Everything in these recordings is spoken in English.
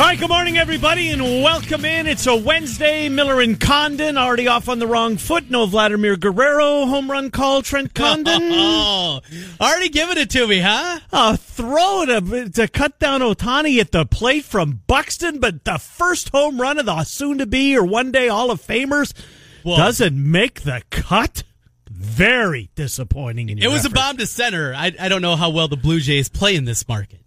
All right, good morning, everybody, and welcome in. It's a Wednesday. Miller and Condon already off on the wrong foot. No Vladimir Guerrero home run call. Trent Condon. oh, already giving it to me, huh? A throw to, to cut down Ohtani at the plate from Buxton, but the first home run of the soon to be or one day Hall of Famers Whoa. doesn't make the cut. Very disappointing. In It was a bomb to center. I, I don't know how well the Blue Jays play in this market.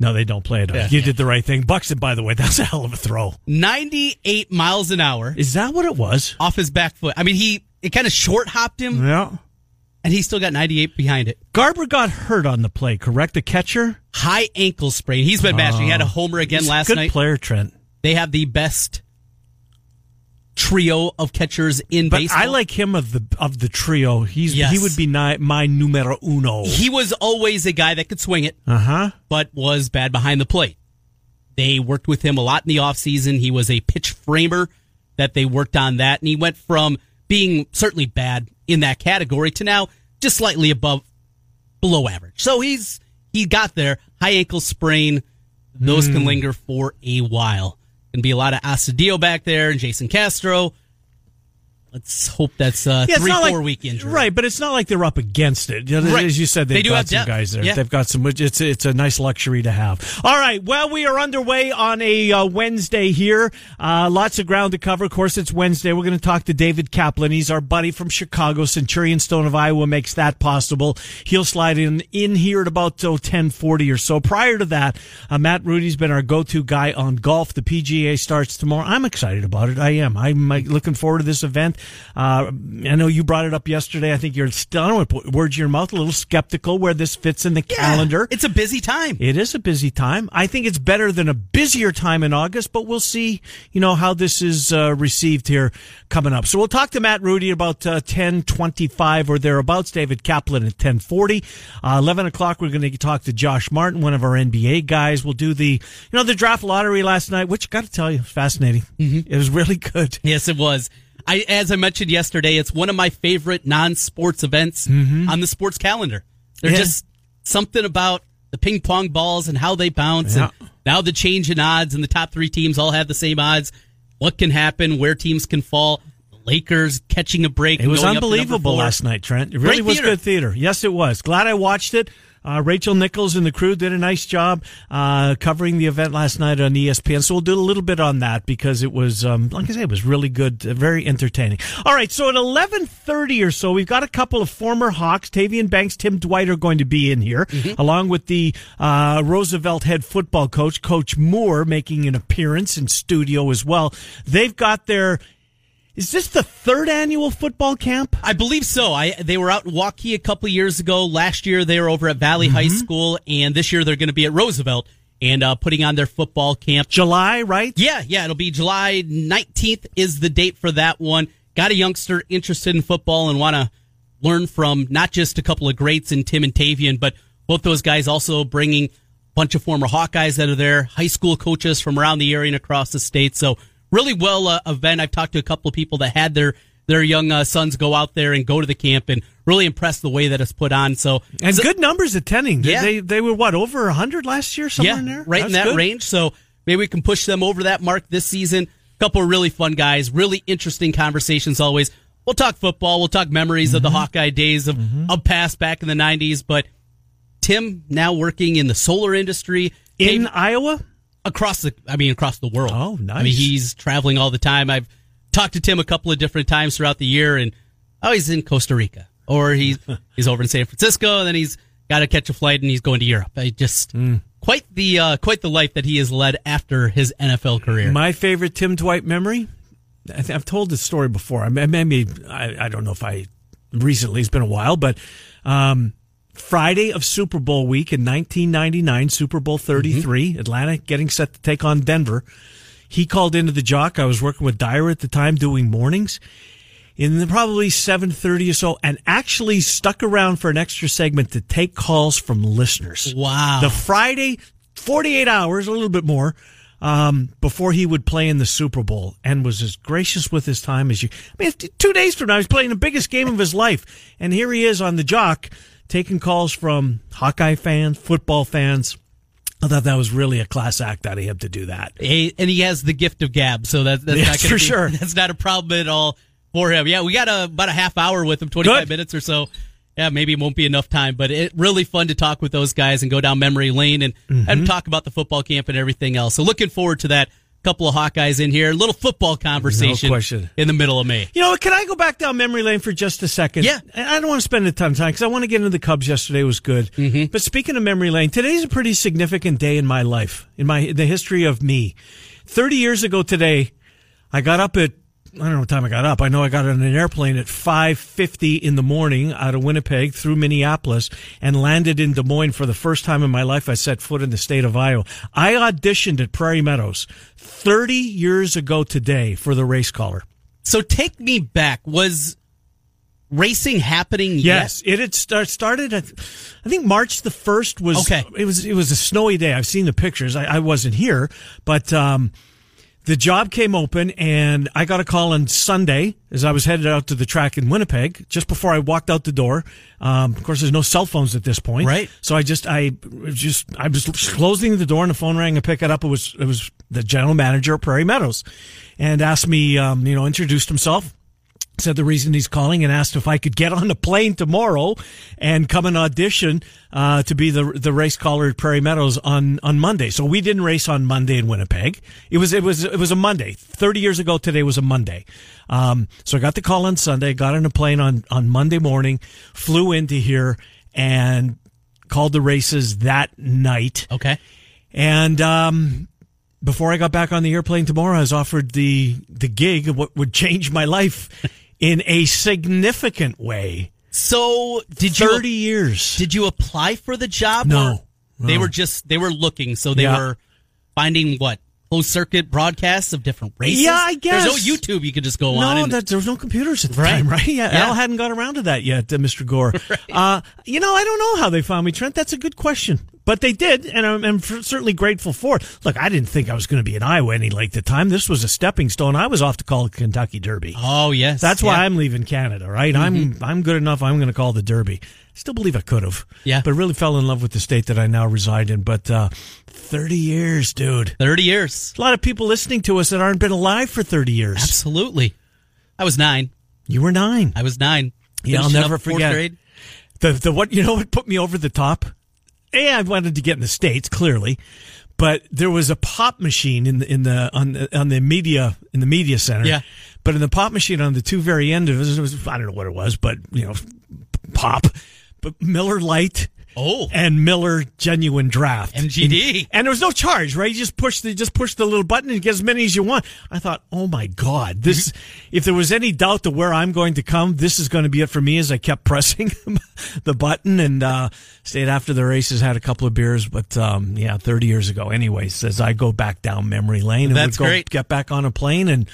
No, they don't play it. Yeah. you did the right thing. Buxton, by the way, that's a hell of a throw. 98 miles an hour Is that what it was? off his back foot. I mean, he it kind of short hopped him, Yeah. and he still got 98 behind it. Garver got hurt on the play, correct? The catcher? High ankle sprain. He's been matching. He had a homer again last good night. player, Trent. They have the best trio of catchers in But baseball. I like him of the of the trio. He's Yes. he would be ni- my numero uno. He was always a guy that could swing it. Uh huh. but was bad behind the plate. They worked with him a lot in the offseason. He was a pitch framer that they worked on that. And he went from being certainly bad in that category to now just slightly above, below average. So he's, he got there. High ankle sprain. Those Hmm. can linger for a while. Can be a lot of Astudillo back there and Jason Castro. Let's hope that's a Yeah, three, four like, week injury. Right, but it's not like they're up against it. You know, Right. As you said, they've They do got have some depth. guys there. Yeah. They've got some. It's it's a nice luxury to have. All right. Well, we are underway on a uh, Wednesday here. Uh, lots of ground to cover. Of course, it's Wednesday. We're going to talk to David Kaplan. He's our buddy from Chicago. Centurion Stone of Iowa makes that possible. He'll slide in in here at about oh, ten forty or so. Prior to that, uh, Matt Rudy's been our go to guy on golf. The PGA starts tomorrow. I'm excited about it. I am. I'm uh, looking forward to this event. Uh, I know you brought it up yesterday. I think you're still, I don't want to put words in your mouth, a little skeptical where this fits in the Yeah, calendar. It's a busy time. It is a busy time. I think it's better than a busier time in August, but we'll see, you know, how this is uh, received here coming up. So we'll talk to Matt Rudy about uh, 1025 or thereabouts, David Kaplan at 1040. Uh, 11 o'clock, we're going to talk to Josh Martin, one of our NBA guys. We'll do the, you know, the draft lottery last night, which got to tell you, was fascinating. It was really good. Yes, it was. I, as I mentioned yesterday, it's one of my favorite non-sports events on the sports calendar. There's Mm-hmm. Yeah. just something about the ping pong balls and how they bounce, and now the change in odds, and the top three teams all have the same odds. What can happen? Where teams can fall? The Lakers catching a break. It was going up to number unbelievable last night, Trent. It really Great was theater. good theater. Yes, it was. Glad I watched it. Uh, Rachel Nichols and the crew did a nice job uh, covering the event last night on ESPN. So we'll do a little bit on that because it was, um, like I say, it was really good, uh, very entertaining. All right, so at eleven thirty or so, we've got a couple of former Hawks, Tavian Banks, Tim Dwight, are going to be in here, along with the uh, Roosevelt head football coach, Coach Moore, making an appearance in studio as well. They've got their is this the third annual football camp? I believe so. I they were out in Waukee a couple years ago. Last year they were over at Valley High Mm-hmm. School, and this year they're going to be at Roosevelt and uh, putting on their football camp. July, right? Yeah, yeah, it'll be July 19th is the date for that one. Got a youngster interested in football and want to learn from not just a couple of greats in Tim and Tavian, but both those guys also bringing a bunch of former Hawkeyes that are there, high school coaches from around the area and across the state. So really well uh, event. I've talked to a couple of people that had their their young uh, sons go out there and go to the camp and really impressed the way that it's put on. So And so- good numbers attending. They- Yeah. They they were what over hundred last year, somewhere yeah, in there, right in that good. range. So maybe we can push them over that mark this season. A couple of really fun guys, really interesting conversations always. We'll talk football. We'll talk memories of the Mm-hmm. Hawkeye days of, of past back in the 90s. But Tim now working in the solar industry in Iowa. Across the, I mean, across the world. Oh, nice. I mean, he's traveling all the time. I've talked to Tim a couple of different times throughout the year and, oh, he's in Costa Rica or he's, he's over in San Francisco and then he's got to catch a flight and he's going to Europe. I just, Mm. quite the, uh, quite the life that he has led after his NFL career. My favorite Tim Dwight memory. I I've told this story before. I mean, maybe I, I don't know if I recently. It's been a while, but um, Friday of Super Bowl week in 1999, Super Bowl 33, Atlanta getting set to take on Denver. He called into the jock. I was working with Dyer at the time doing mornings. in the probably 7.30 or so and actually stuck around for an extra segment to take calls from listeners. Wow. The Friday, 48 hours, a little bit more, um, before he would play in the Super Bowl and was as gracious with his time as you. I mean, two days from now, he's playing the biggest game of his life. And here he is on the jock taking calls from Hawkeye fans, football fans. I thought that was really a class act out of him to do that. Hey, and he has the gift of gab, so that, that's Yes, not for be, sure. That's not a problem at all for him. Yeah, we got a, about a half hour with him, 25 Good. minutes or so. Yeah, maybe it won't be enough time, but it really fun to talk with those guys and go down memory lane and, Mm-hmm. and talk about the football camp and everything else. So looking forward to that. Couple of Hawkeyes in here, a little football conversation question. in the middle of May. You know, can I go back down memory lane for just a second? Yeah. I don't want to spend a ton of time because I want to get into the Cubs. Yesterday was good. Mm-hmm. But speaking of memory lane, today's a pretty significant day in my life, in my in the history of me. Thirty years ago today, I got up at I don't know what time I got up. I know I got on an airplane at 5:50 in the morning out of Winnipeg through Minneapolis and landed in Des Moines for the first time in my life I set foot in the state of Iowa. I auditioned at Prairie Meadows 30 years ago today for the race caller. So take me back. Was racing happening Yes, it had start, started. At, I think March the first was. Okay. It was it was a snowy day. I've seen the pictures. I, I wasn't here, but um, the job came open, and I got a call on Sunday as I was headed out to the track in Winnipeg. Just before I walked out the door. Um, of course, there's no cell phones at this point, Right. So I just I just I was closing the door, and the phone rang. and pick it up. It was it was the general manager at Prairie Meadows, and asked me, um, you know, introduced himself said the reason he's calling and asked if I could get on a plane tomorrow and come and audition uh, to be the the race caller at Prairie Meadows on on Monday. So we didn't race on Monday in Winnipeg. It was it was it was a Monday. Thirty years ago today was a Monday. Um, so I got the call on Sunday. Got on a plane on on Monday morning. Flew into here and called the races that night. Okay. And um, before I got back on the airplane tomorrow, I was offered the the gig what would change my life in a significant way. So did you Thirty years. Did you apply for the job? No, or They were just they were looking, so they Yeah. were finding what closed circuit broadcasts of different races. Yeah, I guess. there's no YouTube. You could just go on. no, And, that, there was no computers at the Right. time, right? Yeah, Yeah. Al hadn't got around to that yet, uh, Mr. Gore. uh, you know, I don't know how they found me, Trent. That's a good question. But they did, and I'm, I'm certainly grateful for it. Look, I didn't think I was going to be in Iowa any length of time. This was a stepping stone. I was off to call the Kentucky Derby. oh yes, That's why. I'm leaving Canada, right? I'm I'm good enough. I'm going to call the Derby. Still believe I could have, Yeah. but really fell in love with the state that I now reside in. But uh, thirty years, dude. thirty years. A lot of people listening to us that aren't been alive for thirty years. Absolutely. I was nine. You were nine. I was nine. Yeah, I'll never forget. Grade. The the what you know what put me over the top? A, I wanted to get in the states clearly, but there was a pop machine in the in the on the, on the media in the media center. Yeah. But in the pop machine on the two very end of it, it was I don't know what it was, but you know, pop, but Miller Lite. Oh. and Miller Genuine Draft MGD. and, and there was no charge, right? You just push the just push the little button and get as many as you want. I thought, oh my god, this! if there was any doubt to where I'm going to come, this is going to be it for me. As I kept pressing the button and uh, stayed after the races, had a couple of beers, but um, yeah, 30 years ago. Anyways, as I go back down memory lane and That's would go great. get back on a plane and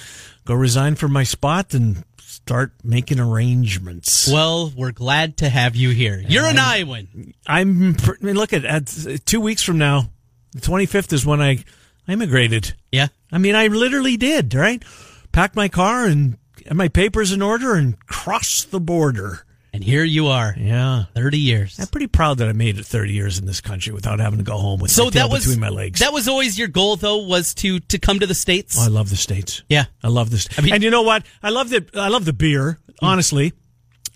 go resign for my spot and start making arrangements. Well, we're glad to have you here. You're an Iowan. I'm I mean, look at, at two weeks from now, the 25th is when I immigrated. Yeah. I mean, I literally did, right? Packed my car and had my papers in order and crossed the border. And here you are. Yeah. 30 years. I'm pretty proud that I made it 30 years in this country without having to go home with So that was between my legs. That was always your goal, though, was to to come to the states. oh, I love the states. yeah, I love this. I mean- and you know what? I love the I love the beer. Honestly,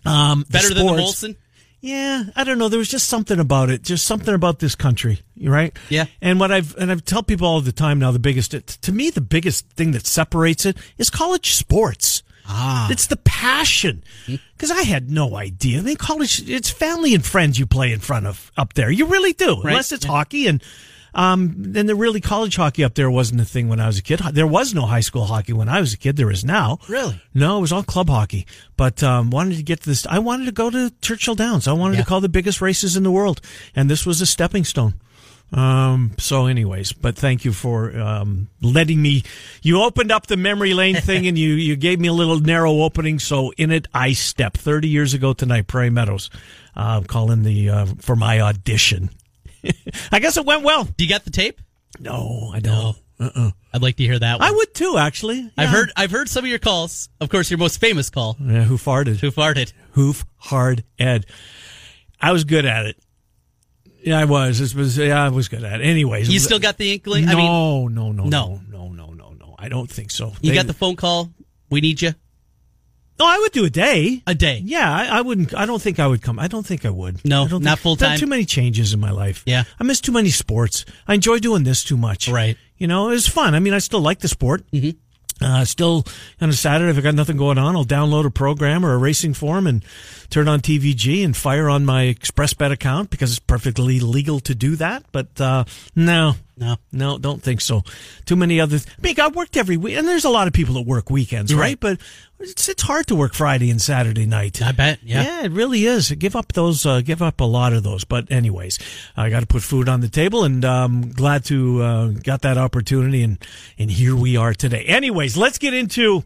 um, the better than the. Molson. Yeah, I don't know. There was just something about it. Just something about this country, right? Yeah. And what I've and I've tell people all the time now. The biggest to me, the biggest thing that separates it is college sports. Ah, It's the passion. Because I had no idea. I mean, college, it's family and friends you play in front of up there. You really do. Unless it's hockey. And um, then the really college hockey up there wasn't a thing when I was a kid. There was no high school hockey when I was a kid. There is now. Really? No, it was all club hockey. But um, wanted to get to this. I wanted to go to Churchill Downs. I wanted Yeah. to call the biggest races in the world. And this was a stepping stone. Um, so, anyways, but thank you for um, letting me. You opened up the memory lane thing, and you you gave me a little narrow opening. So, in it, I stepped. Thirty years ago tonight, Prairie Meadows, uh, calling the uh, for my audition. I guess it went well. Do you got the tape? No, I don't. Uh-uh. I'd like to hear that. One. I would too, actually. I've heard. I've heard some of your calls. Of course, your most famous call. Yeah, who farted? Who farted? Hoof hard Ed. I was good at it. Yeah, I was. It was. Yeah, I was good at it. Anyways, You still got the inkling? No, I mean, no, no, No. no, no, no, no, no. I don't think so. you They- got the phone call. We need you No, I would do a day. a day. Yeah, I, I wouldn't. I don't think I would come. I don't think I would. No, I don't not full time? Too many changes in my life. Yeah. I miss too many sports. I enjoy doing this too much. Right. You know, it was fun. I mean, I still like the sport. Mm-hmm. Uh, still on a Saturday, if I got nothing going on, I'll download a program or a racing form and turn on TVG and fire on my ExpressBet account because it's perfectly legal to do that. But uh, no, No. no, don't think so. Too many other. I mean, I worked every week, and there's a lot of people that work weekends, right? Right. But it's it's hard to work Friday and Saturday night. I bet. Yeah. Yeah, it really is. Give up those. Uh, give up a lot of those. But anyways, I got to put food on the table, and um, glad to uh, got that opportunity, and and here we are today. Anyways, let's get into.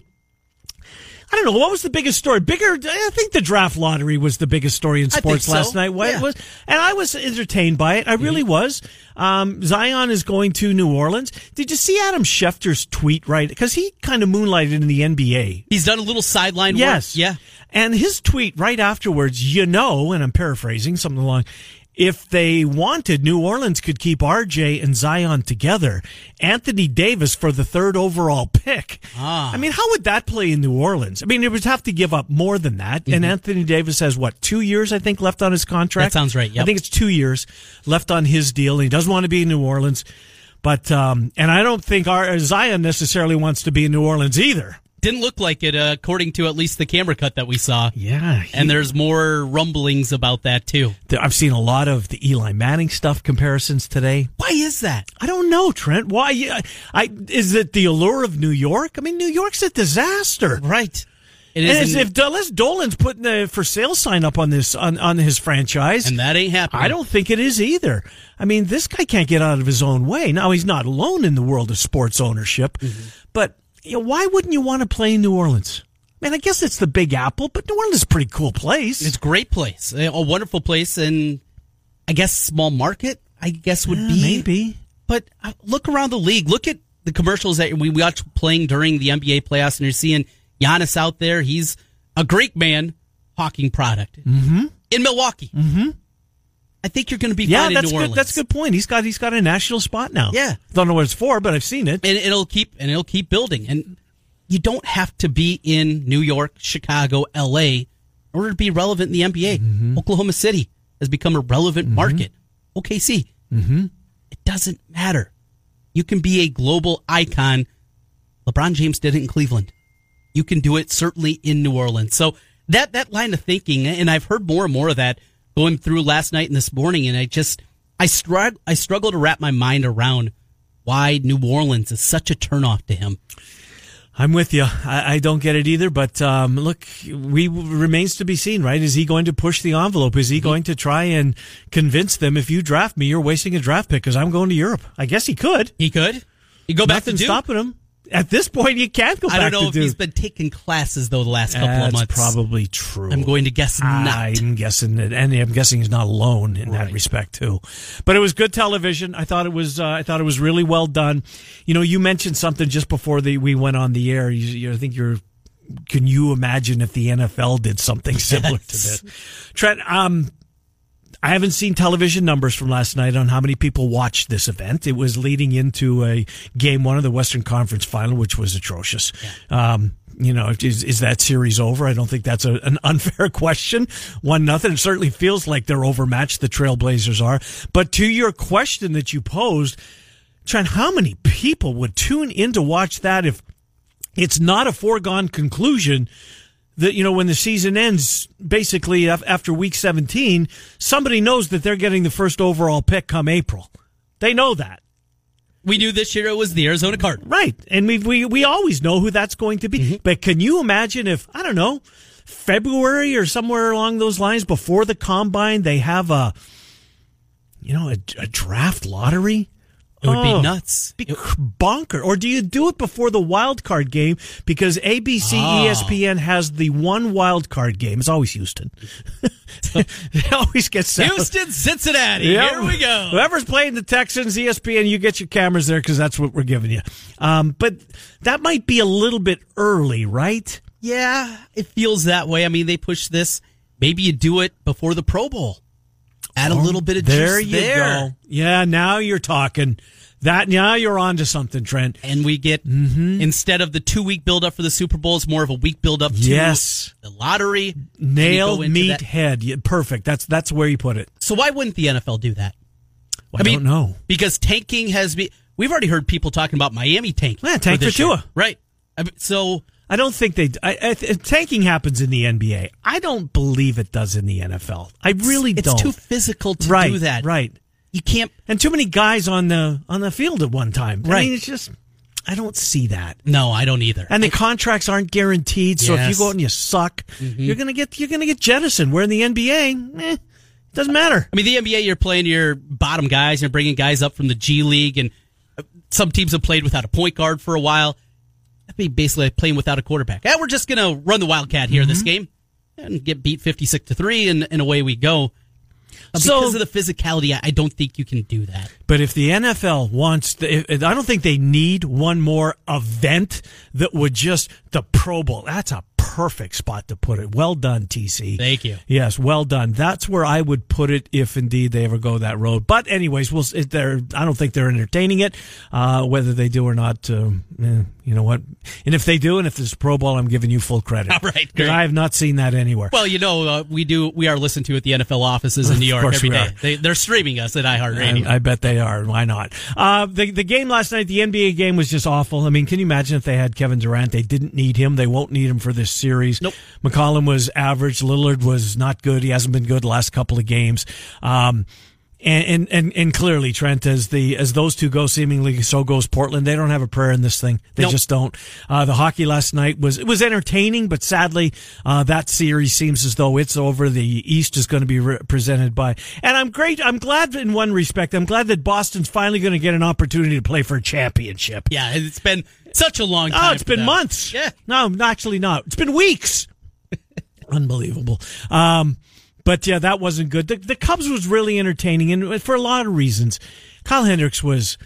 I don't know what was the biggest story. Bigger, I think the draft lottery was the biggest story in sports so. last night. What Yeah. was, and I was entertained by it. I really was. Um, Zion is going to New Orleans. Did you see Adam Schefter's tweet? Right, because he kind of moonlighted in the NBA. He's done a little sideline Yes. work. Yeah. And his tweet right afterwards, you know, and I'm paraphrasing something along, if they wanted, New Orleans could keep RJ and Zion together. Anthony Davis for the third overall pick. Ah. I mean, how would that play in New Orleans? I mean, it would have to give up more than that. And Anthony Davis has what, two years, I think, left on his contract? That sounds right, yep. I think it's two years left on his deal. He doesn't want to be in New Orleans. But, um, and I don't think our, Zion necessarily wants to be in New Orleans either. Didn't look like it, uh, according to at least the camera cut that we saw. Yeah. he- And there's more rumblings about that too. I've seen a lot of the Eli Manning stuff comparisons today. Why is that? I don't know, Trent. Why? I, I is it the allure of New York? I mean, New York's a disaster. Right. It And if Les Dolan's putting the for sale sign up on this on, on his franchise, and that ain't happening. I don't think it is either. I mean, this guy can't get out of his own way. Now he's not alone in the world of sports ownership, but you know, why wouldn't you want to play in New Orleans? Man, I guess it's the Big Apple, but New Orleans is a pretty cool place. It's a great place, a wonderful place, and I guess small market. I guess would Yeah, be maybe. But uh, look around the league. Look at the commercials that we watch playing during the NBA playoffs, and you're seeing Giannis out there. He's a Greek man hawking product mm-hmm. in Milwaukee. Mm-hmm. I think you're going to be Yeah, fine that's in New good. Orleans. That's a good point. He's got he's got a national spot now. Yeah. don't know what it's for, but I've seen it. and it'll keep and it'll keep building. And you don't have to be in New York, Chicago, L.A. in order to be relevant in the NBA. Mm-hmm. Oklahoma City has become a relevant market. OKC. Mm-hmm. It doesn't matter. You can be a global icon. LeBron James did it in Cleveland. You can do it certainly in New Orleans. So that that line of thinking, and I've heard more and more of that going through last night and this morning, and I just I struggle I struggle to wrap my mind around why New Orleans is such a turnoff to him. I'm with you. I, I don't get it either, but um, look, we remains to be seen, right? Is he going to push the envelope? Is he Mm-hmm. going to try and convince them? If you draft me, you're wasting a draft pick because I'm going to Europe. I guess he could. He could. You go back Nothing's to Duke. stopping him. At this point, you can't go I don't know if Duke. he's been taking classes though the last couple That's of months. probably true. I'm going to guess not. I'm guessing that, and I'm guessing he's not alone in that respect too. But it was good television. I thought it was. Uh, I thought it was really well done. You know, you mentioned something just before the, we went on the air. You, you, I think you're. Can you imagine if the NFL did something similar to this? Trent, um, I haven't seen television numbers from last night on how many people watched this event. It was leading into a game one of the Western Conference final, which was atrocious. Um, you know, is, is that series over? I don't think that's a, an unfair question. One nothing. It certainly feels like they're overmatched. The Trailblazers are. But to your question that you posed, Trent, how many people would tune in to watch that if it's not a foregone conclusion that you know when the season ends basically after week 17 somebody knows that they're getting the first overall pick come april. They know that. We knew this year it was the Arizona Cardinals. right. And we we, we always know who that's going to be. Mm-hmm. But can you imagine if i don't know february or somewhere along those lines before the combine they have a You know, a, a draft lottery. It would Oh, be nuts. Be bonker. Or do you do it before the wild card game? Because ABC, Oh. ESPN has the one wild card game. It's always Houston. it always gets that. Houston, Cincinnati. Yeah. Here we go. Whoever's playing the Texans, ESPN, you get your cameras there because that's what we're giving you. Um, but that might be a little bit early, right? Yeah, it feels that way. I mean, they push this. Maybe you do it before the Pro Bowl. Add a oh, little bit of There juice you there. go. Yeah, now you're talking. That now you're on to something, Trent. And we get mm-hmm. instead of the two week build up for the Super Bowl, it's more of a week build up to Yes. the lottery. Nail, And you go into meat, that- head. Yeah, perfect. That's that's where you put it. So why wouldn't the NFL do that? I, don't know. because tanking has been. We've already heard people talking about Miami tanking. Yeah, tank this for Tua. year. right? I mean, So I don't think they. I, I, tanking happens in the NBA. I don't believe it does in the NFL. I really it's don't. It's too physical to right, do that. Right. You can't. And too many guys on the on the field at one time. Right. I mean, it's just I don't see that. No, I don't either. And the contracts aren't guaranteed, so if you go out and you suck, you're gonna get you're gonna get jettisoned. Where in the NBA, eh, doesn't matter. I mean, the NBA, you're playing your bottom guys, and you're bringing guys up from the G League, and uh, some teams have played without a point guard for a while. Be basically playing without a quarterback. Yeah, we're just going to run the Wildcat here Mm-hmm. this game and get beat 56 to 3, and, and away we go. So- because of the physicality, I- don't think you can do that. But if the NFL wants, the, I don't think they need one more event that would just the Pro Bowl. That's a perfect spot to put it. Well done, TC. Thank you. Yes, well done. That's where I would put it if indeed they ever go that road. But anyways, we'll. They're. I don't think they're entertaining it. Uh, whether they do or not, uh, eh, you know what? And if they do, and if there's Pro Bowl, I'm giving you full credit. All right, because. I have not seen that anywhere. Well, you know, uh, we do. We are listened to at the NFL offices in New York every we are. They, they're streaming us at iHeartRadio. I, I bet they are. Why not? Uh, the the game last night, the NBA game was just awful. I mean, can you imagine if they had Kevin Durant? They didn't need him. They won't need him for this series. Nope. McCollum was average. Lillard was not good. He hasn't been good the last couple of games. Um, and, and, and, and clearly, Trent, as the as those two go, seemingly so goes Portland. They don't have a prayer in this thing. They Nope. just don't. Uh, the hockey last night was it was entertaining, but sadly, uh, that series seems as though it's over. The East is going to be re- presented by, and I'm great. I'm glad in one respect. I'm glad that Boston's finally going to get an opportunity to play for a championship. yeah, it's been such a long time. Oh, it's been them. months. Yeah. No, actually not. It's been weeks. Unbelievable. Um, but yeah, that wasn't good. The, the Cubs was really entertaining, and for a lot of reasons. Kyle Hendricks was,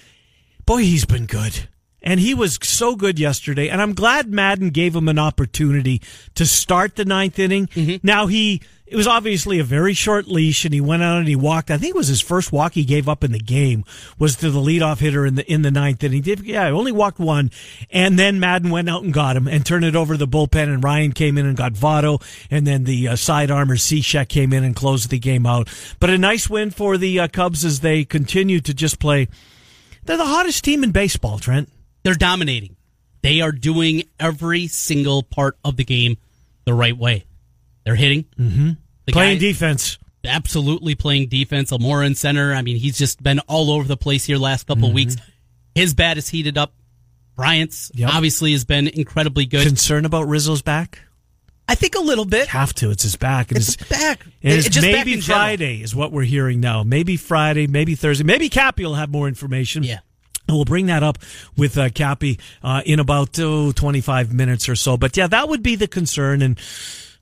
boy, he's been good. And he was so good yesterday. And I'm glad Maddon gave him an opportunity to start the ninth inning. Now he, it was obviously a very short leash and he went out and he walked. I think it was his first walk he gave up in the game was to the leadoff hitter in the, in the ninth inning. He did, yeah, he only walked one. And then Maddon went out and got him and turned it over to the bullpen and Ryan came in and got Votto. And then the uh, side armor Cishek came in and closed the game out. But a nice win for the uh, Cubs as they continue to just play. They're the hottest team in baseball, Trent. They're dominating. They are doing every single part of the game the right way. They're hitting. Mm-hmm. The Playing guy- defense. absolutely playing defense. Almora in center. I mean, he's just been all over the place here last couple of weeks. His bat is heated up. Bryant's Yep. obviously has been incredibly good. Concern about Rizzo's back? I think a little bit. Have to. It's his back. It's back. It- it's just back maybe in general. Friday is what we're hearing now. Maybe Friday, maybe Thursday. Maybe Cappy will have more information. Yeah. We'll bring that up with uh, Cappy uh, in about oh, 25 minutes or so. But yeah, that would be the concern. And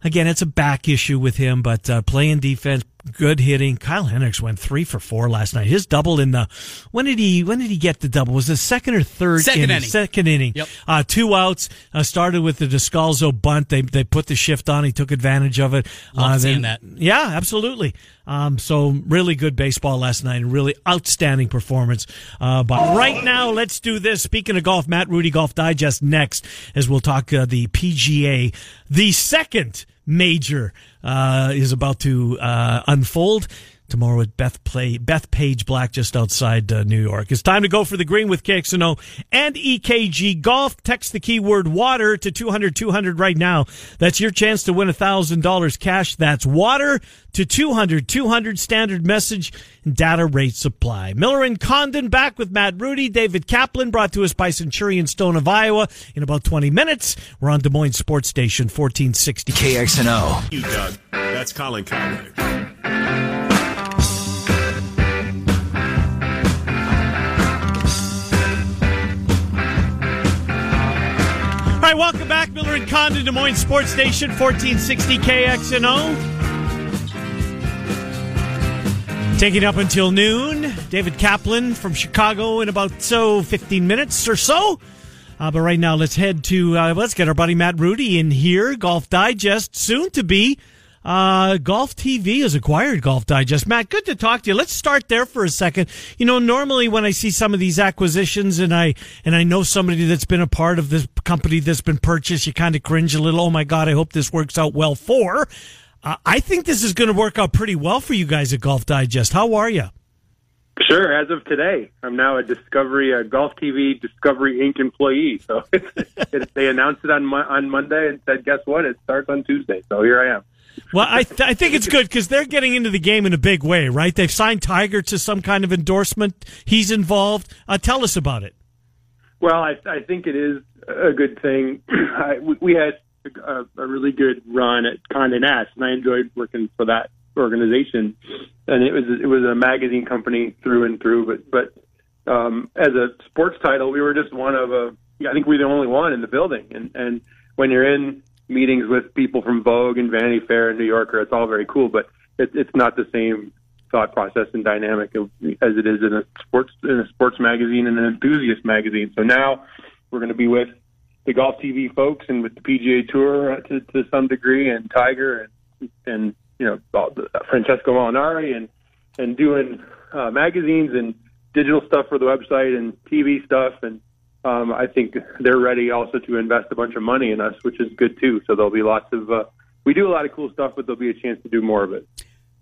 again, it's a back issue with him, but uh, playing defense, good hitting. Kyle Hendricks went three for four last night. His double in the when did he when did he get the double? Was it second or third? Second inning. Second inning. Yep. Uh, two outs. Uh, started with the Descalso bunt. They they put the shift on. He took advantage of it. Love uh, seeing then- that. Yeah, absolutely. Um, so really good baseball last night and really outstanding performance. Uh, but right now, let's do this. Speaking of golf, Matt Rudy Golf Digest next as we'll talk uh, the PGA, the second major uh, is about to uh, unfold. Tomorrow at Beth Play Bethpage Black just outside uh, New York. It's time to go for the green with KXNO and EKG Golf. Text the keyword water to 200 200 right now. That's your chance to win $1,000 cash. That's water to 200 200 standard message and data rate supply. Miller and Condon back with Matt Rudy. David Kaplan brought to us by Centurion Stone of Iowa in about 20 minutes. We're on Des Moines Sports Station 1460. KXNO. you, Doug. That's Colin Cowherd. Right, welcome back. Miller and Condon, Des Moines Sports Station, 1460 KXNO. Taking up until noon. David Kaplan from Chicago in about, so, 15 minutes or so. Uh, but right now, let's head to, uh, let's get our buddy Matt Rudy in here. Golf Digest, soon to be. Uh, Golf TV has acquired Golf Digest. Matt, good to talk to you. Let's start there for a second. You know, normally when I see some of these acquisitions and I, and I know somebody that's been a part of this company that's been purchased, you kind of cringe a little. Oh my God, I hope this works out well for. Uh, I think this is going to work out pretty well for you guys at Golf Digest. How are you? Sure. As of today, I'm now a Discovery, a Golf TV Discovery Inc. employee. So they announced it on on Monday and said, "Guess what? It starts on Tuesday." So here I am. Well, I th- I think it's good because they're getting into the game in a big way, right? They've signed Tiger to some kind of endorsement. He's involved. Uh, tell us about it. Well, I, I think it is a good thing. I, we had a, a really good run at Condé Nast, and I enjoyed working for that organization. And it was it was a magazine company through and through. But but um, as a sports title, we were just one of a. I think we we're the only one in the building. And and when you're in meetings with people from Vogue and Vanity Fair and New Yorker, it's all very cool. But it, it's not the same thought process and dynamic as it is in a sports in a sports magazine and an enthusiast magazine. So now we're going to be with the golf TV folks and with the PGA Tour to, to some degree, and Tiger and and you know Francesco Molinari and and doing uh, magazines and digital stuff for the website and TV stuff, and um, I think they're ready also to invest a bunch of money in us, which is good too. So there'll be lots of uh, we do a lot of cool stuff, but there'll be a chance to do more of it.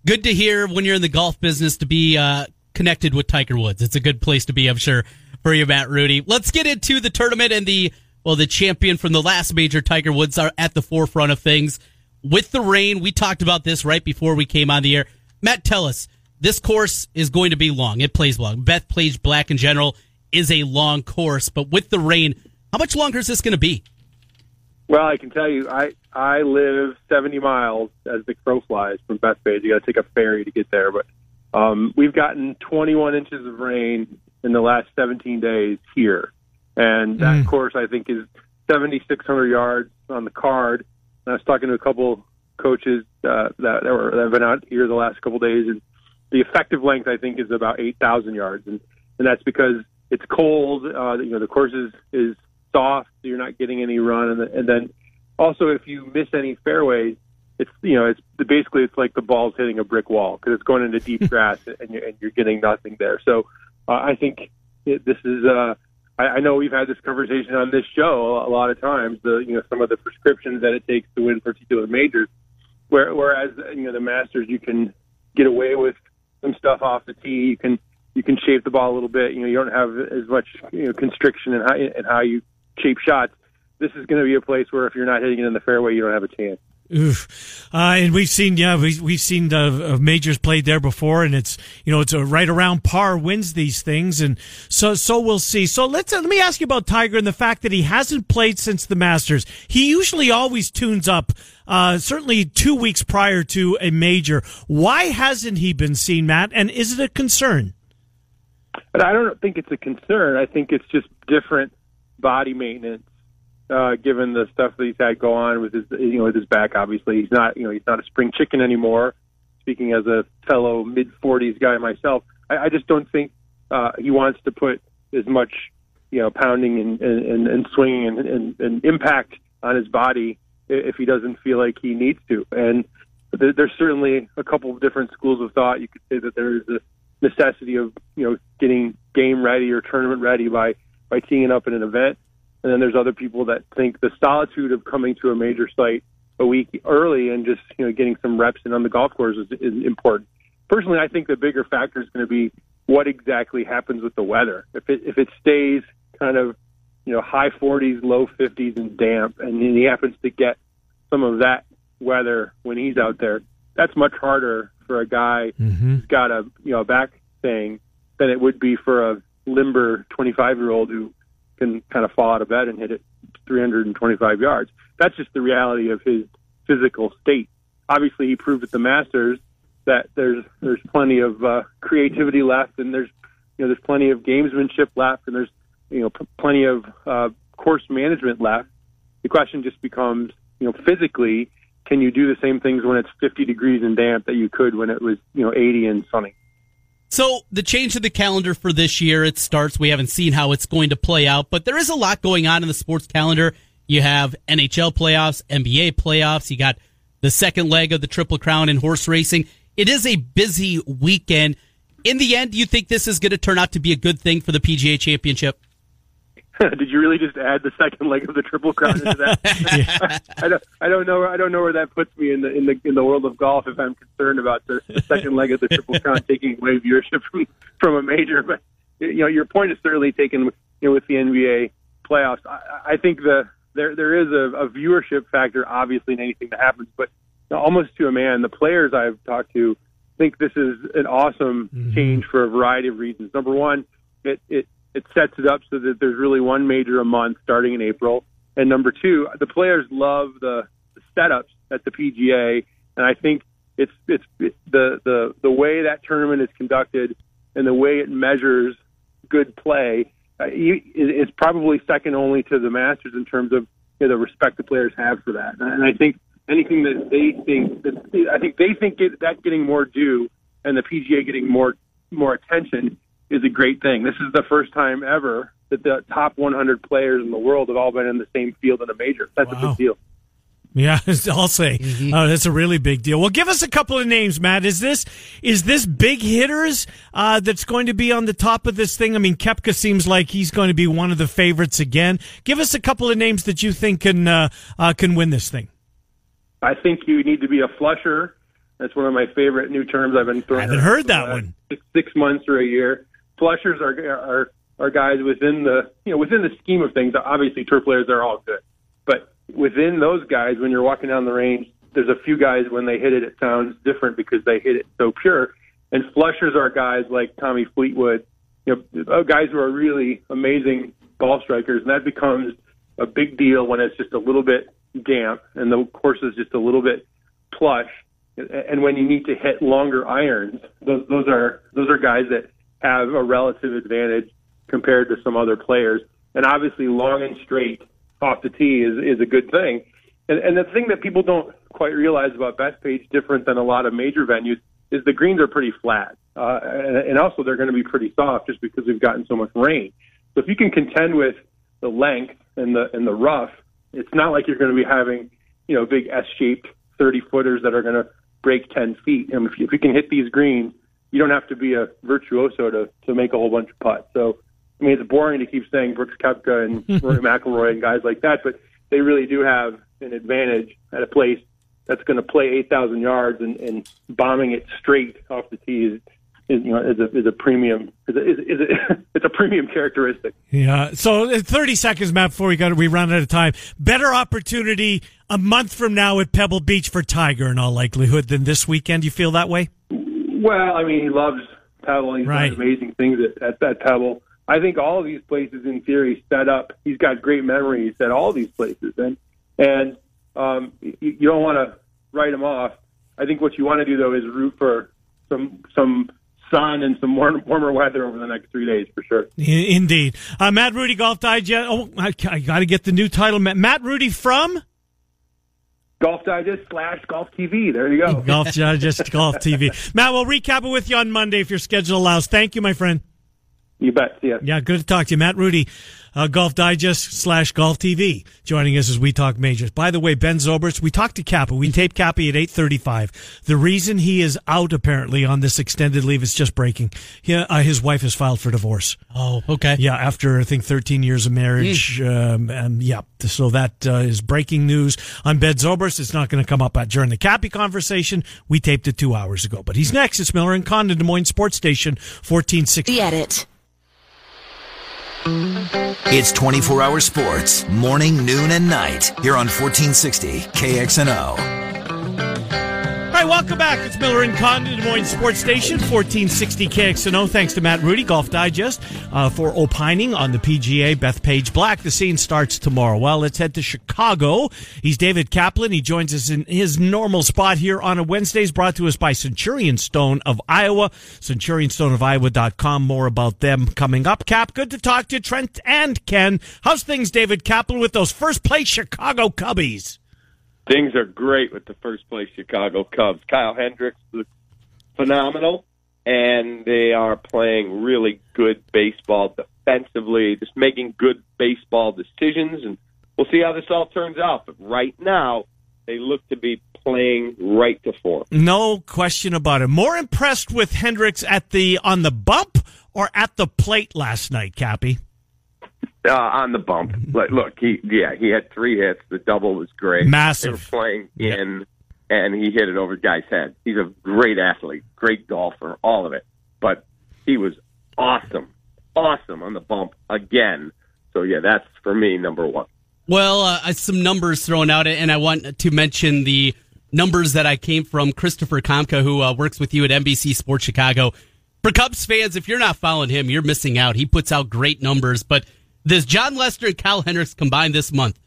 Good to hear when you're in the golf business to be uh, connected with Tiger Woods. It's a good place to be, I'm sure, for you, Matt Rudy. Let's get into the tournament and the well, the champion from the last major, Tiger Woods, are at the forefront of things. With the rain, we talked about this right before we came on the air. Matt, tell us this course is going to be long. It plays long. Bethpage Black in general is a long course, but with the rain, how much longer is this going to be? Well, I can tell you, I I live 70 miles as the crow flies from Bethpage. You got to take a ferry to get there, but um, we've gotten 21 inches of rain in the last 17 days here and that mm. course I think is 7,600 yards on the card. And I was talking to a couple coaches uh, that, that, were, that have been out here the last couple days, and the effective length I think is about 8,000 yards, and and that's because it's cold. Uh, you know, the course is is soft, so you're not getting any run, and, the, and then also if you miss any fairways, it's you know it's basically it's like the ball's hitting a brick wall because it's going into deep grass and you're, and you're getting nothing there. So uh, I think it, this is. Uh, I, I know we've had this conversation on this show a lot of times. The you know some of the prescriptions that it takes to win particular majors, where, whereas you know the Masters you can get away with some stuff off the tee. You can you can shape the ball a little bit. You know you don't have as much you know constriction in how in how you shape shots. This is going to be a place where if you're not hitting it in the fairway, you don't have a chance. Oof. Uh, and we've seen, yeah, we, we've seen the uh, majors played there before, and it's you know it's a right around par wins these things, and so so we'll see. So let's uh, let me ask you about Tiger and the fact that he hasn't played since the Masters. He usually always tunes up, uh, certainly two weeks prior to a major. Why hasn't he been seen, Matt? And is it a concern? But I don't think it's a concern. I think it's just different body maintenance uh, given the stuff that he's had go on with his, you know, with his back. Obviously, he's not, you know, he's not a spring chicken anymore. Speaking as a fellow mid 40s guy myself, I, I just don't think uh, he wants to put as much, you know, pounding and and, and swinging and, and, and impact on his body if he doesn't feel like he needs to. And there's certainly a couple of different schools of thought. You could say that there is a necessity of, you know, getting game ready or tournament ready by by teeing up in an event. And then there's other people that think the solitude of coming to a major site a week early and just you know getting some reps in on the golf course is, is important. Personally, I think the bigger factor is going to be what exactly happens with the weather. If it if it stays kind of you know high 40s, low 50s, and damp, and he happens to get some of that weather when he's out there, that's much harder for a guy mm-hmm. who's got a you know a back thing than it would be for a limber 25 year old who can kind of fall out of bed and hit it 325 yards. That's just the reality of his physical state. Obviously, he proved at the Masters that there's there's plenty of uh, creativity left, and there's you know there's plenty of gamesmanship left, and there's you know p- plenty of uh, course management left. The question just becomes, you know, physically, can you do the same things when it's 50 degrees and damp that you could when it was, you know, 80 and sunny? So the change of the calendar for this year, it starts. We haven't seen how it's going to play out, but there is a lot going on in the sports calendar. You have NHL playoffs, NBA playoffs. You got the second leg of the Triple Crown in horse racing. It is a busy weekend. In the end, do you think this is going to turn out to be a good thing for the PGA Championship? Did you really just add the second leg of the Triple Crown into that? I don't. I don't know. I don't know where that puts me in the in the in the world of golf. If I'm concerned about the, the second leg of the Triple Crown taking away viewership from from a major, but you know, your point is certainly taken. You know, with the NBA playoffs, I, I think the there there is a, a viewership factor, obviously, in anything that happens. But almost to a man, the players I've talked to think this is an awesome mm-hmm. change for a variety of reasons. Number one, it it it sets it up so that there's really one major a month starting in April. And number two, the players love the, the setups at the PGA, and I think it's it's it, the the the way that tournament is conducted and the way it measures good play uh, is probably second only to the Masters in terms of you know, the respect the players have for that. And I think anything that they think that I think they think it, that getting more due and the PGA getting more more attention is a great thing. This is the first time ever that the top 100 players in the world have all been in the same field in a major. That's wow. a big deal. Yeah, I'll say mm-hmm. uh, that's a really big deal. Well, give us a couple of names, Matt. Is this is this big hitters uh, that's going to be on the top of this thing? I mean, Koepka seems like he's going to be one of the favorites again. Give us a couple of names that you think can uh, uh can win this thing. I think you need to be a flusher. That's one of my favorite new terms I've been throwing. I haven't heard that one. Six, six months or a year flushers are are are guys within the you know within the scheme of things. Obviously, tour players are all good, but within those guys, when you're walking down the range, there's a few guys when they hit it, it sounds different because they hit it so pure. And flushers are guys like Tommy Fleetwood, you know, uh, guys who are really amazing ball strikers, and that becomes a big deal when it's just a little bit damp and the course is just a little bit plush. And when you need to hit longer irons, those those are those are guys that have a relative advantage compared to some other players. And obviously, long and straight off the tee is, is a good thing. And, and the thing that people don't quite realize about Bethpage, different than a lot of major venues, is the greens are pretty flat. Uh, and, and also, they're going to be pretty soft just because we've gotten so much rain. So if you can contend with the length and the and the rough, it's not like you're going to be having you know big S-shaped 30 footers that are going to break 10 feet. And if you, if you can hit these greens, you don't have to be a virtuoso to to make a whole bunch of putts. So I mean, it's boring to keep saying Brooks Koepka and Rory McIlroy and guys like that, but they really do have an advantage at a place that's going to play 8,000 yards and, and bombing it straight off the tee is, is you know is a is a premium is a, is, is a, it's a premium characteristic. Yeah. So uh, 30 seconds, Matt, before we got we run out of time. Better opportunity a month from now at Pebble Beach for Tiger in all likelihood than this weekend. You feel that way? Well, I mean, he loves Pebble. He's right. done amazing things at, at, at Pebble. I think all of these places, in theory, set up. He's got great memories at all these places, and and um, you, you don't want to write him off. I think what you want to do though is root for some some sun and some warm, warmer weather over the next three days for sure. Indeed, uh, Matt Rudy Golf Digest. Oh, I, I got to get the new title. Matt Rudy from. Golf Digest slash Golf TV. There you go. Golf Digest Golf TV. Matt, we'll recap it with you on Monday if your schedule allows. Thank you, my friend. You bet. Ya. Yeah, good to talk to you. Matt Rudy, uh, Golf Digest slash Golf TV, joining us as we talk majors. By the way, Ben Zobrist, we talked to Kappa. We taped Kappa at 835. The reason he is out, apparently, on this extended leave is just breaking. He, uh, his wife has filed for divorce. Oh, okay. Yeah, after, I think, 13 years of marriage. Mm. Um, and yeah, so that uh, is breaking news on Ben Zobrist. It's not going to come up at, during the Cappy conversation. We taped it two hours ago. But he's next. It's Miller and Condon, Des Moines Sports Station, 1460. The edit. It's 24 hour sports, morning, noon, and night, here on 1460 KXNO. Right, welcome back. It's Miller and Condon, Des Moines Sports Station, 1460 KXNO. Thanks to Matt Rudy, Golf Digest, uh, for opining on the PGA. Bethpage Black. The scene starts tomorrow. Well, let's head to Chicago. He's David Kaplan. He joins us in his normal spot here on a Wednesday. Wednesdays, brought to us by Centurion Stone of Iowa. CenturionStoneofIowa.com. More about them coming up. Cap, good to talk to Trent and Ken. How's things, David Kaplan, with those first place Chicago Cubbies? Things are great with the first place Chicago Cubs. Kyle Hendricks looks phenomenal, and they are playing really good baseball defensively, just making good baseball decisions, and we'll see how this all turns out. But right now, they look to be playing right to form. No question about it. More impressed with Hendricks at the on the bump or at the plate last night, Cappy? Uh, on the bump. Like, look, he yeah, he had three hits. The double was great. Massive. Playing in, and he hit it over the guy's head. He's a great athlete, great golfer, all of it. But he was awesome, awesome on the bump again. So yeah, that's for me number one. Well, uh, some numbers thrown out, and I want to mention the numbers that I came from Christopher Kamka, who uh, works with you at NBC Sports Chicago. For Cubs fans, if you're not following him, you're missing out. He puts out great numbers, but this Jon Lester and Kyle Hendricks combined this month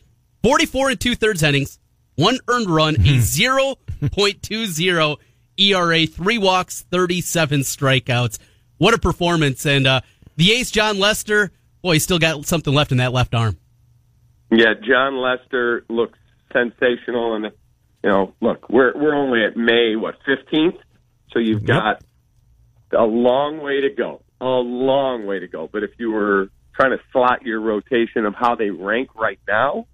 44 and two thirds innings, one earned run, a 0.20 ERA, three walks, 37 strikeouts. What a performance. And uh, the ace, Jon Lester, boy, he's still got something left in that left arm. Yeah, Jon Lester looks sensational, and you know, look, we're we're only at May what fifteenth, so you've Yep. got a long way to go, a long way to go. But if you were trying to slot your rotation of how they rank right now,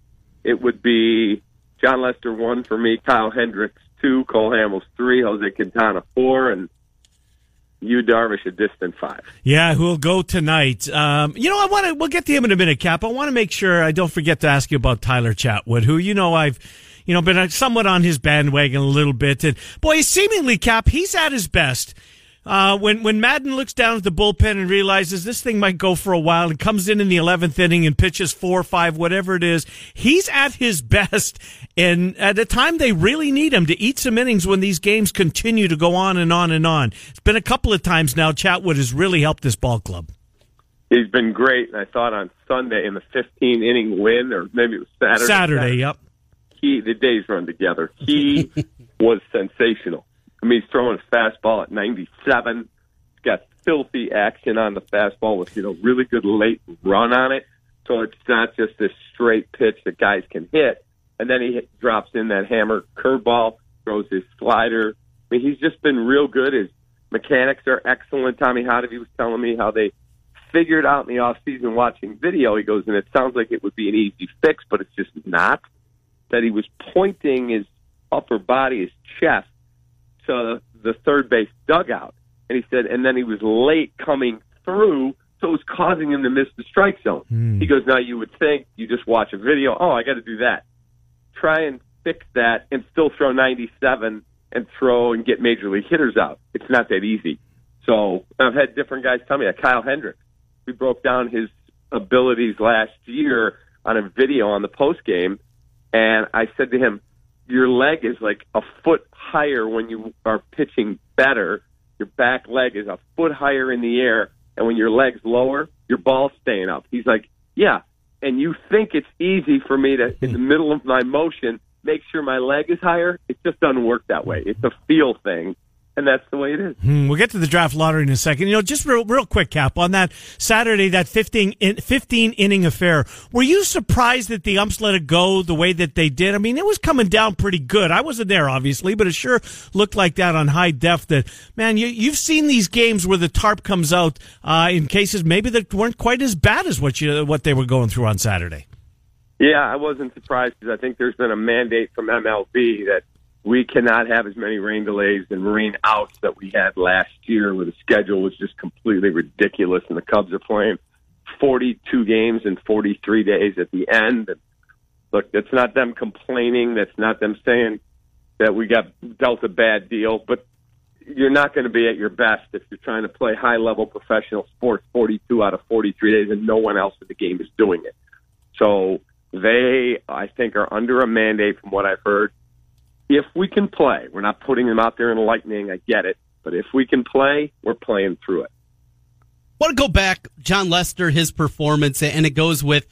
it would be Jon Lester one for me, Kyle Hendricks two, Cole Hamels three, Jose Quintana four, and Yu Darvish a distant five. Yeah, who'll go tonight? Um, you know, I want to. We'll get to him in a minute, Cap. I want to make sure I don't forget to ask you about Tyler Chatwood, who you know I've, you know, been somewhat on his bandwagon a little bit, and boy, seemingly Cap, he's at his best. Uh, when when Maddon looks down at the bullpen and realizes this thing might go for a while and comes in in the eleventh inning and pitches four or five, whatever it is, he's at his best. And at a time they really need him to eat some innings when these games continue to go on and on and on. It's been a couple of times now. Chatwood has really helped this ball club. He's been great, and I thought on Sunday in the 15 inning win, or maybe it was Saturday. Saturday, yep. he the days run together. He was sensational. I mean, he's throwing a fastball at 97. He's got filthy action on the fastball with you know really good late run on it. So it's not just this straight pitch that guys can hit. And then he drops in that hammer curveball, throws his slider. I mean, he's just been real good. His mechanics are excellent. Tommy Hotovy was telling me how they figured out in the off season watching video. He goes, and it sounds like it would be an easy fix, but it's just not. That he was pointing his upper body, his chest, to the third base dugout. And he said, and then he was late coming through, so it was causing him to miss the strike zone. Hmm. He goes, now you would think you just watch a video, oh, I got to do that. Try and fix that and still throw 97 and throw and get major league hitters out. It's not that easy. So I've had different guys tell me that. Kyle Hendricks, we broke down his abilities last year on a video on the post game, and I said to him, "Your leg is like a foot higher when you are pitching better. Your back leg is a foot higher in the air, and when your leg's lower, your ball's staying up." He's like, "Yeah." And you think it's easy for me to, in the hmm. middle of my motion, make sure my leg is higher? It just doesn't work that way. It's a feel thing, and that's the way it is. Hmm, we'll get to the draft lottery in a second. You know, just real, real quick, Cap, on that Saturday, that 15, in, 15 inning affair, were you surprised that the umps let it go the way that they did? I mean, it was coming down pretty good. I wasn't there, obviously, but it sure looked like that on high def that, man, you, you've seen these games where the tarp comes out uh, in cases maybe that weren't quite as bad as what you what they were going through on Saturday. Yeah, I wasn't surprised because I think there's been a mandate from MLB that we cannot have as many rain delays and rain outs that we had last year, where the schedule was just completely ridiculous, and the Cubs are playing 42 games in 43 days at the end. And look, that's not them complaining. That's not them saying that we got dealt a bad deal, but you're not going to be at your best if you're trying to play high level professional sports 42 out of 43 days and no one else in the game is doing it. So they, I think, are under a mandate from what I've heard. If we can play, we're not putting them out there in lightning. I get it, but if we can play, we're playing through it. I want to go back, Jon Lester, his performance, and it goes with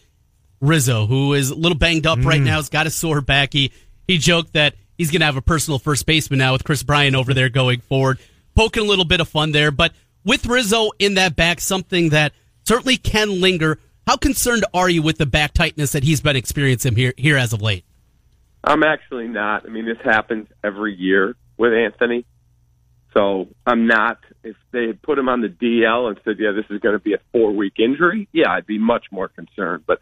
Rizzo, who is a little banged up mm. right now. He's got a sore back. He he joked that he's going to have a personal first baseman now with Kris Bryant over there going forward, poking a little bit of fun there. But with Rizzo in that back, something that certainly can linger. How concerned are you with the back tightness that he's been experiencing here here as of late? I'm actually not. I mean, this happens every year with Anthony. So I'm not. If they had put him on the DL and said, "Yeah, this is going to be a four week injury," yeah, I'd be much more concerned. But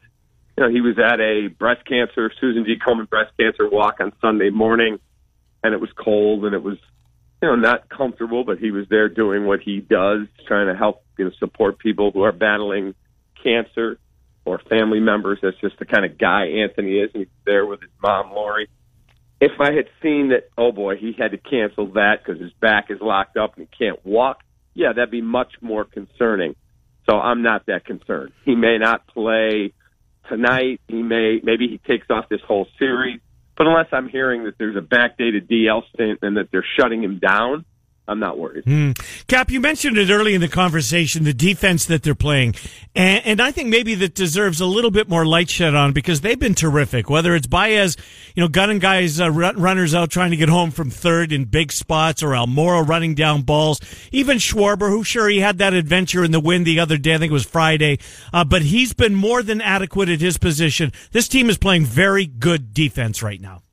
you know, he was at a breast cancer, Susan G. Komen breast cancer walk on Sunday morning, and it was cold and it was, you know, not comfortable. But he was there doing what he does, trying to help, you know, support people who are battling cancer or family members. That's just the kind of guy Anthony is. And he's there with his mom, Lori. If I had seen that, oh boy, he had to cancel that because his back is locked up and he can't walk, yeah, that'd be much more concerning. So I'm not that concerned. He may not play tonight. He may, maybe he takes off this whole series. But unless I'm hearing that there's a backdated DL stint and that they're shutting him down, I'm not worried. Mm. Cap, you mentioned it early in the conversation, the defense that they're playing. And, and, I think maybe that deserves a little bit more light shed on because they've been terrific. Whether it's Baez, you know, gunning guys, uh, runners out trying to get home from third in big spots or Almora running down balls. Even Schwarber, who sure he had that adventure in the wind the other day. I think it was Friday. Uh, but he's been more than adequate at his position. This team is playing very good defense right now.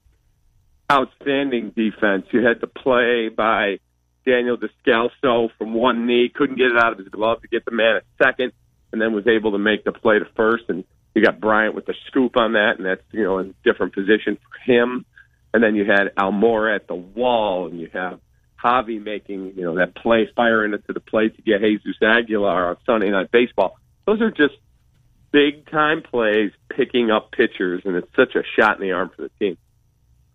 Outstanding defense. You had to play by Daniel Descalso from one knee, couldn't get it out of his glove to get the man at second, and then was able to make the play to first. And you got Bryant with the scoop on that, and that's you know in different position for him. And then you had Almora at the wall, and you have Javi making you know that play, firing it to the plate to get Jesus Aguilar on Sunday Night Baseball. Those are just big time plays, picking up pitchers, and it's such a shot in the arm for the team.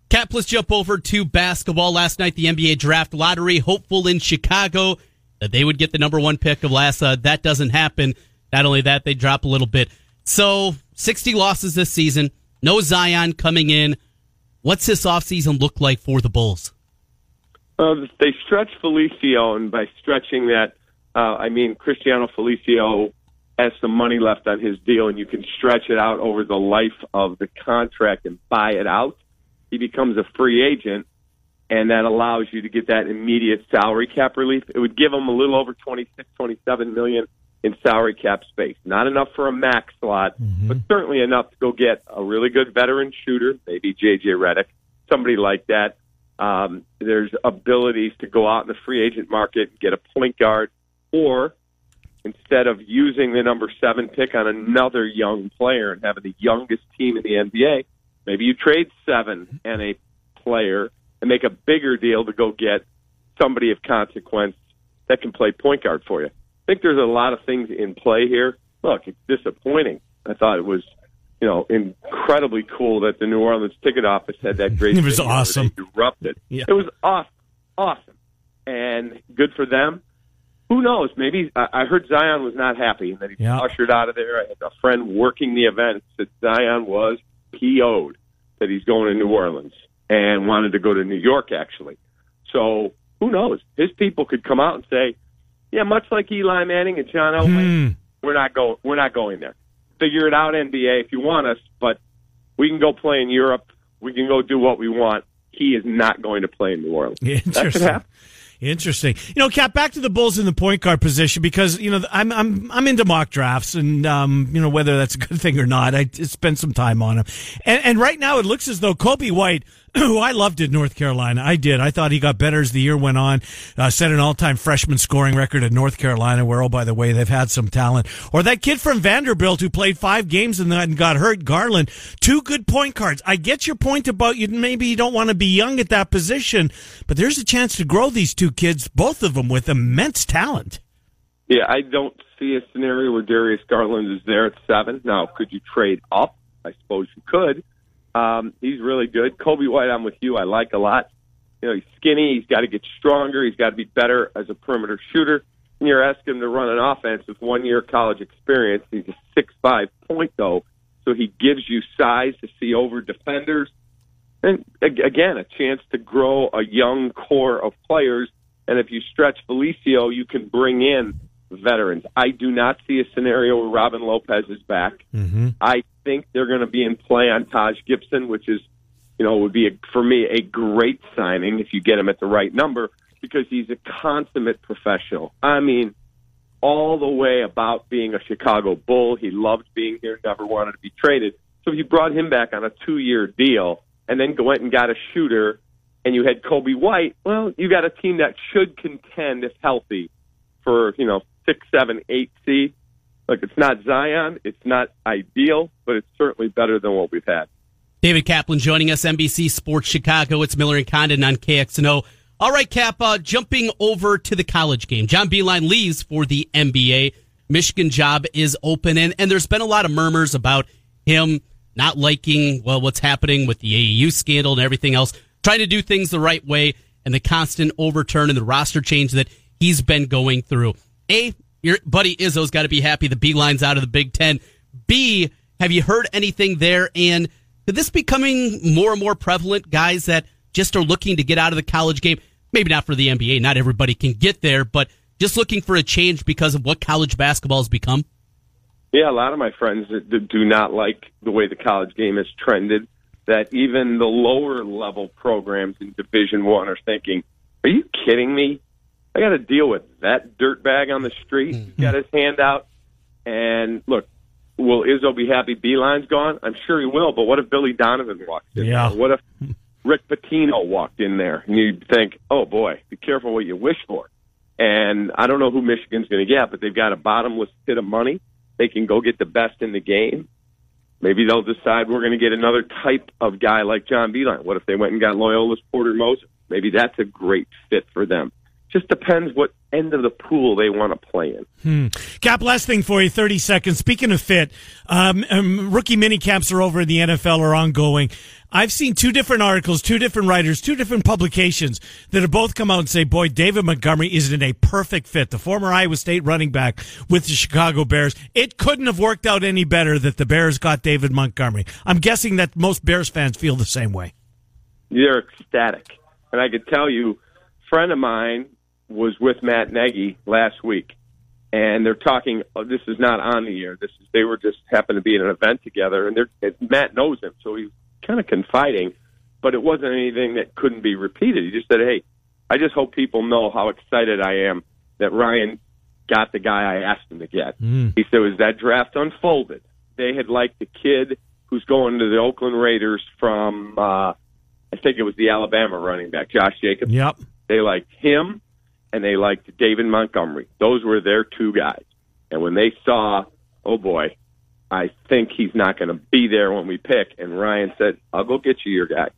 Cap, let's jump over to basketball. Last night, the NBA draft lottery, hopeful in Chicago that they would get the number one pick of last. Uh, that doesn't happen. Not only that, they drop a little bit. So, 60 losses this season. No Zion coming in. What's this offseason look like for the Bulls? Uh, they stretch Felicio, and by stretching that, uh, I mean Cristiano Felicio has some money left on his deal, and you can stretch it out over the life of the contract and buy it out he becomes a free agent, and that allows you to get that immediate salary cap relief. It would give him a little over 26, 27 million in salary cap space. Not enough for a max slot, mm-hmm. but certainly enough to go get a really good veteran shooter, maybe JJ Redick, somebody like that. Um, there's abilities to go out in the free agent market and get a point guard, or instead of using the number seven pick on another young player and having the youngest team in the NBA, Maybe you trade seven and a player and make a bigger deal to go get somebody of consequence that can play point guard for you. I think there's a lot of things in play here. Look, it's disappointing. I thought it was, you know, incredibly cool that the New Orleans ticket office had that great. it was awesome. Erupted. Yeah. It was awesome, awesome, and good for them. Who knows? Maybe I heard Zion was not happy and that he yeah. ushered out of there. I had a friend working the event said Zion was PO'd that he's going to New Orleans and wanted to go to New York actually. So who knows? His people could come out and say, "Yeah, much like Eli Manning and John Elway, hmm. we're not going. We're not going there. Figure it out, NBA, if you want us, but we can go play in Europe. We can go do what we want. He is not going to play in New Orleans. Happen. Interesting. You know, Cap, back to the Bulls in the point guard position because you know I'm I'm I'm into mock drafts and um you know whether that's a good thing or not. I spent some time on them, and and right now it looks as though Coby White who I loved at North Carolina. I did. I thought he got better as the year went on. Uh, set an all-time freshman scoring record at North Carolina, where, oh, by the way, they've had some talent. Or that kid from Vanderbilt who played five games and then got hurt, Garland. Two good point guards. I get your point about you. Maybe you don't want to be young at that position, but there's a chance to grow these two kids, both of them with immense talent. Yeah, I don't see a scenario where Darius Garland is there at seven. Now, could you trade up? I suppose you could. Um, he's really good. Coby White, I'm with you. I like a lot. You know, he's skinny. He's got to get stronger. He's got to be better as a perimeter shooter. And you're asking him to run an offense with one year college experience. He's a six five point though, so he gives you size to see over defenders. and again, a chance to grow a young core of players. And if you stretch Felicio, you can bring in veterans. I do not see a scenario where Robin Lopez is back. Mm-hmm. I think they're going to be in play on Taj Gibson, which is, you know, would be a, for me a great signing if you get him at the right number because he's a consummate professional. I mean, all the way about being a Chicago Bull. He loved being here, never wanted to be traded. So if you brought him back on a two-year deal and then went and got a shooter, and you had Coby White, well, you got a team that should contend if healthy for you know six, seven, eight seed. Look, it's not Zion, it's not ideal, but it's certainly better than what we've had. David Kaplan joining us, NBC Sports Chicago. It's Miller and Condon on KXNO. All right, Cap, uh, jumping over to the college game. John Beilein leaves for the NBA. Michigan job is open, and, and there's been a lot of murmurs about him not liking, well, what's happening with the AAU scandal and everything else, trying to do things the right way, and the constant overturn and the roster change that he's been going through. A, your buddy Izzo's got to be happy the Beilein's out of the Big Ten. B, have you heard anything there? And could this becoming more and more prevalent? Guys that just are looking to get out of the college game. Maybe not for the NBA. Not everybody can get there, but just looking for a change because of what college basketball has become. Yeah, a lot of my friends do not like the way the college game has trended. That even the lower level programs in Division One are thinking, "Are you kidding me? I got to deal with that dirtbag on the street. He's got mm-hmm. his hand out, and look, will Izzo be happy Beilein's gone? I'm sure he will. But what if Billy Donovan walked in? Yeah. There? What if Rick Pitino walked in there? And you'd think, oh boy, be careful what you wish for. And I don't know who Michigan's going to get, but they've got a bottomless pit of money. They can go get the best in the game. Maybe they'll decide we're going to get another type of guy like John Beilein. What if they went and got Loyola's Porter Moser? Maybe that's a great fit for them just depends what end of the pool they want to play in. Hmm. Cap, last thing for you, 30 seconds. Speaking of fit, um, um, rookie mini camps are over in the NFL are ongoing. I've seen two different articles, two different writers, two different publications that have both come out and say, boy, David Montgomery is in a perfect fit. The former Iowa State running back with the Chicago Bears. It couldn't have worked out any better that the Bears got David Montgomery. I'm guessing that most Bears fans feel the same way. They're ecstatic. And I could tell you, friend of mine was with Matt Nagy last week, and they're talking. Oh, this is not on the air. This is they were just happened to be at an event together, and they're Matt knows him, so he's kind of confiding. But it wasn't anything that couldn't be repeated. He just said, "Hey, I just hope people know how excited I am that Ryan got the guy I asked him to get." Mm. He said, "As that draft unfolded, they had liked the kid who's going to the Oakland Raiders from." uh I think it was the Alabama running back, Josh Jacobs. Yep. They liked him and they liked David Montgomery. Those were their two guys. And when they saw, oh boy, I think he's not going to be there when we pick, and Ryan said, I'll go get you your guy.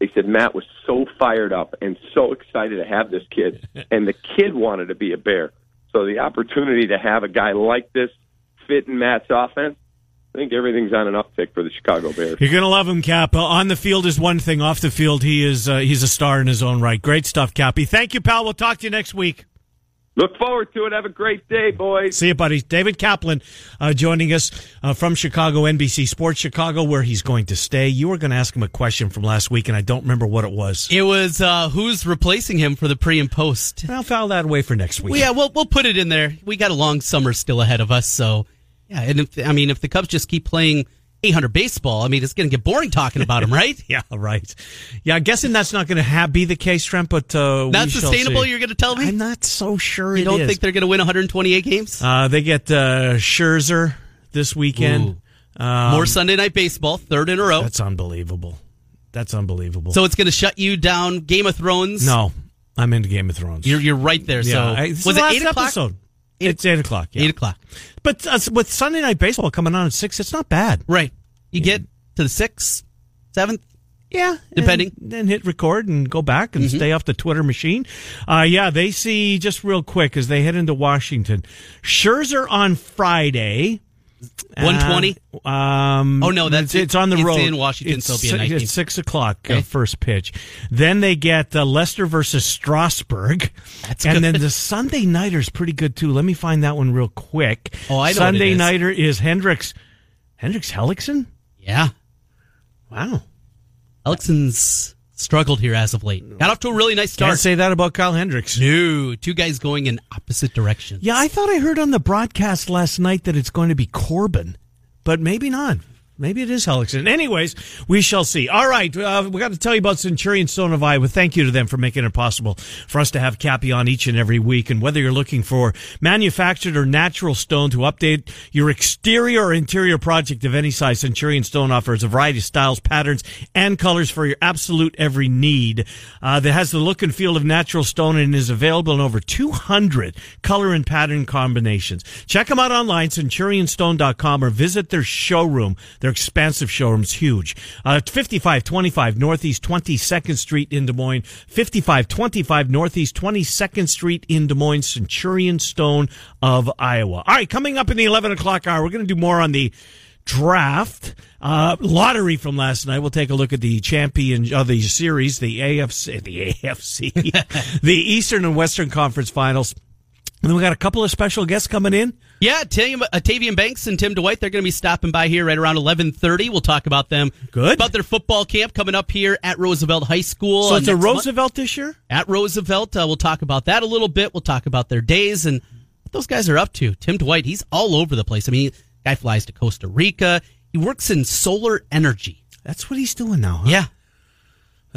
They said Matt was so fired up and so excited to have this kid, and the kid wanted to be a Bear. So the opportunity to have a guy like this fit in Matt's offense, I think everything's on an uptick for the Chicago Bears. You're gonna love him, Cap. Uh, on the field is one thing. Off the field, he is uh, he's a star in his own right. Great stuff, Cappy. Thank you, pal. We'll talk to you next week. Look forward to it. Have a great day, boys. See you, buddy. David Kaplan uh, joining us uh, from Chicago, NBC Sports Chicago, where he's going to stay. You were going to ask him a question from last week, and I don't remember what it was. It was uh, who's replacing him for the pre and post. I'll file that away for next week. Well, yeah, we'll we'll put it in there. We got a long summer still ahead of us, so yeah. And if, I mean, if the Cubs just keep playing 800 baseball, I mean, it's going to get boring talking about them, right? yeah, right. Yeah, I'm guessing that's not going to have, be the case, Trent. But uh, not sustainable. You're going to tell me? I'm not so sure. you don't is. think they're going to win 128 games? Uh, they get uh, Scherzer this weekend. Um, More Sunday night baseball, third in a row. That's unbelievable. That's unbelievable. So it's going to shut you down. Game of Thrones. no, I'm into Game of Thrones. you're you're right there. yeah, so I- was the it eight o'clock? episode? It's eight o'clock. Yeah. Eight o'clock. But uh, with Sunday Night Baseball coming on at six, it's not bad. Right. You get to the sixth, seventh. Yeah, Depending. Then hit record and go back and stay off the Twitter machine. Uh, yeah, they see just real quick as they head into Washington. Scherzer on Friday. 120? Uh, um, Oh, no, that's it's, it's on the it's road in Washington, It's, so it'll be a si- night game. it's six o'clock uh, first pitch. Then they get uh, Lester versus Strasburg. That's and good. then the Sunday nighter's pretty good too. Let me find that one real quick. Oh, I know Sunday is. nighter is Hendricks. Hendricks Hellickson. Yeah. Wow. Hellickson's struggled here as of late. Got off to a really nice start. Can't say that about Kyle Hendricks. No, two guys going in opposite directions. Yeah, I thought I heard on the broadcast last night that it's going to be Corbin, but maybe not. Maybe it is Hellickson. Anyways, we shall see. All right, uh, we got to tell you about Centurion Stone of Iowa. Thank you to them for making it possible for us to have Cappy on each and every week. And whether you're looking for manufactured or natural stone to update your exterior or interior project of any size, Centurion Stone offers a variety of styles, patterns, and colors for your absolute every need. Uh, that has the look and feel of natural stone and is available in over 200 color and pattern combinations. Check them out online, centurionstone.com, or visit their showroom. Their expansive showroom's huge. Uh, 5525 Northeast 22nd Street in Des Moines. 5525 Northeast 22nd Street in Des Moines, Centurion Stone of Iowa. All right, coming up in the 11 o'clock hour, we're going to do more on the draft uh, lottery from last night. We'll take a look at the champion of the series, the AFC, the AFC, the Eastern and Western Conference Finals. And then we got a couple of special guests coming in. Yeah, Tavian, uh, Tavian Banks and Tim Dwight, they're going to be stopping by here right around 1130. We'll talk about them. Good. About their football camp coming up here at Roosevelt High School. So it's a next month. Roosevelt this year? At Roosevelt. Uh, we'll talk about that a little bit. We'll talk about their days and what those guys are up to. Tim Dwight, he's all over the place. I mean, guy flies to Costa Rica. He works in solar energy. That's what he's doing now. Huh? Yeah,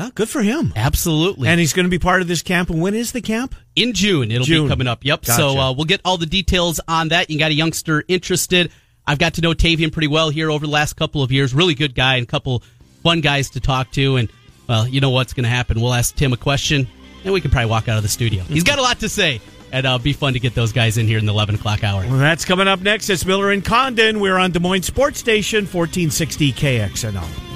Well, good for him. absolutely. And he's going to be part of this camp. And when is the camp? in June. It'll June. be coming up. Yep. Gotcha. So uh, we'll get all the details on that. You got a youngster interested. I've got to know Tavian pretty well here over the last couple of years. Really good guy and a couple fun guys to talk to. And well, you know what's going to happen. We'll ask Tim a question, and we can probably walk out of the studio. He's got a lot to say, and uh, be fun to get those guys in here in the eleven o'clock hour. Well, that's coming up next. It's Miller and Condon. We're on Des Moines Sports Station, 1460 KXNO.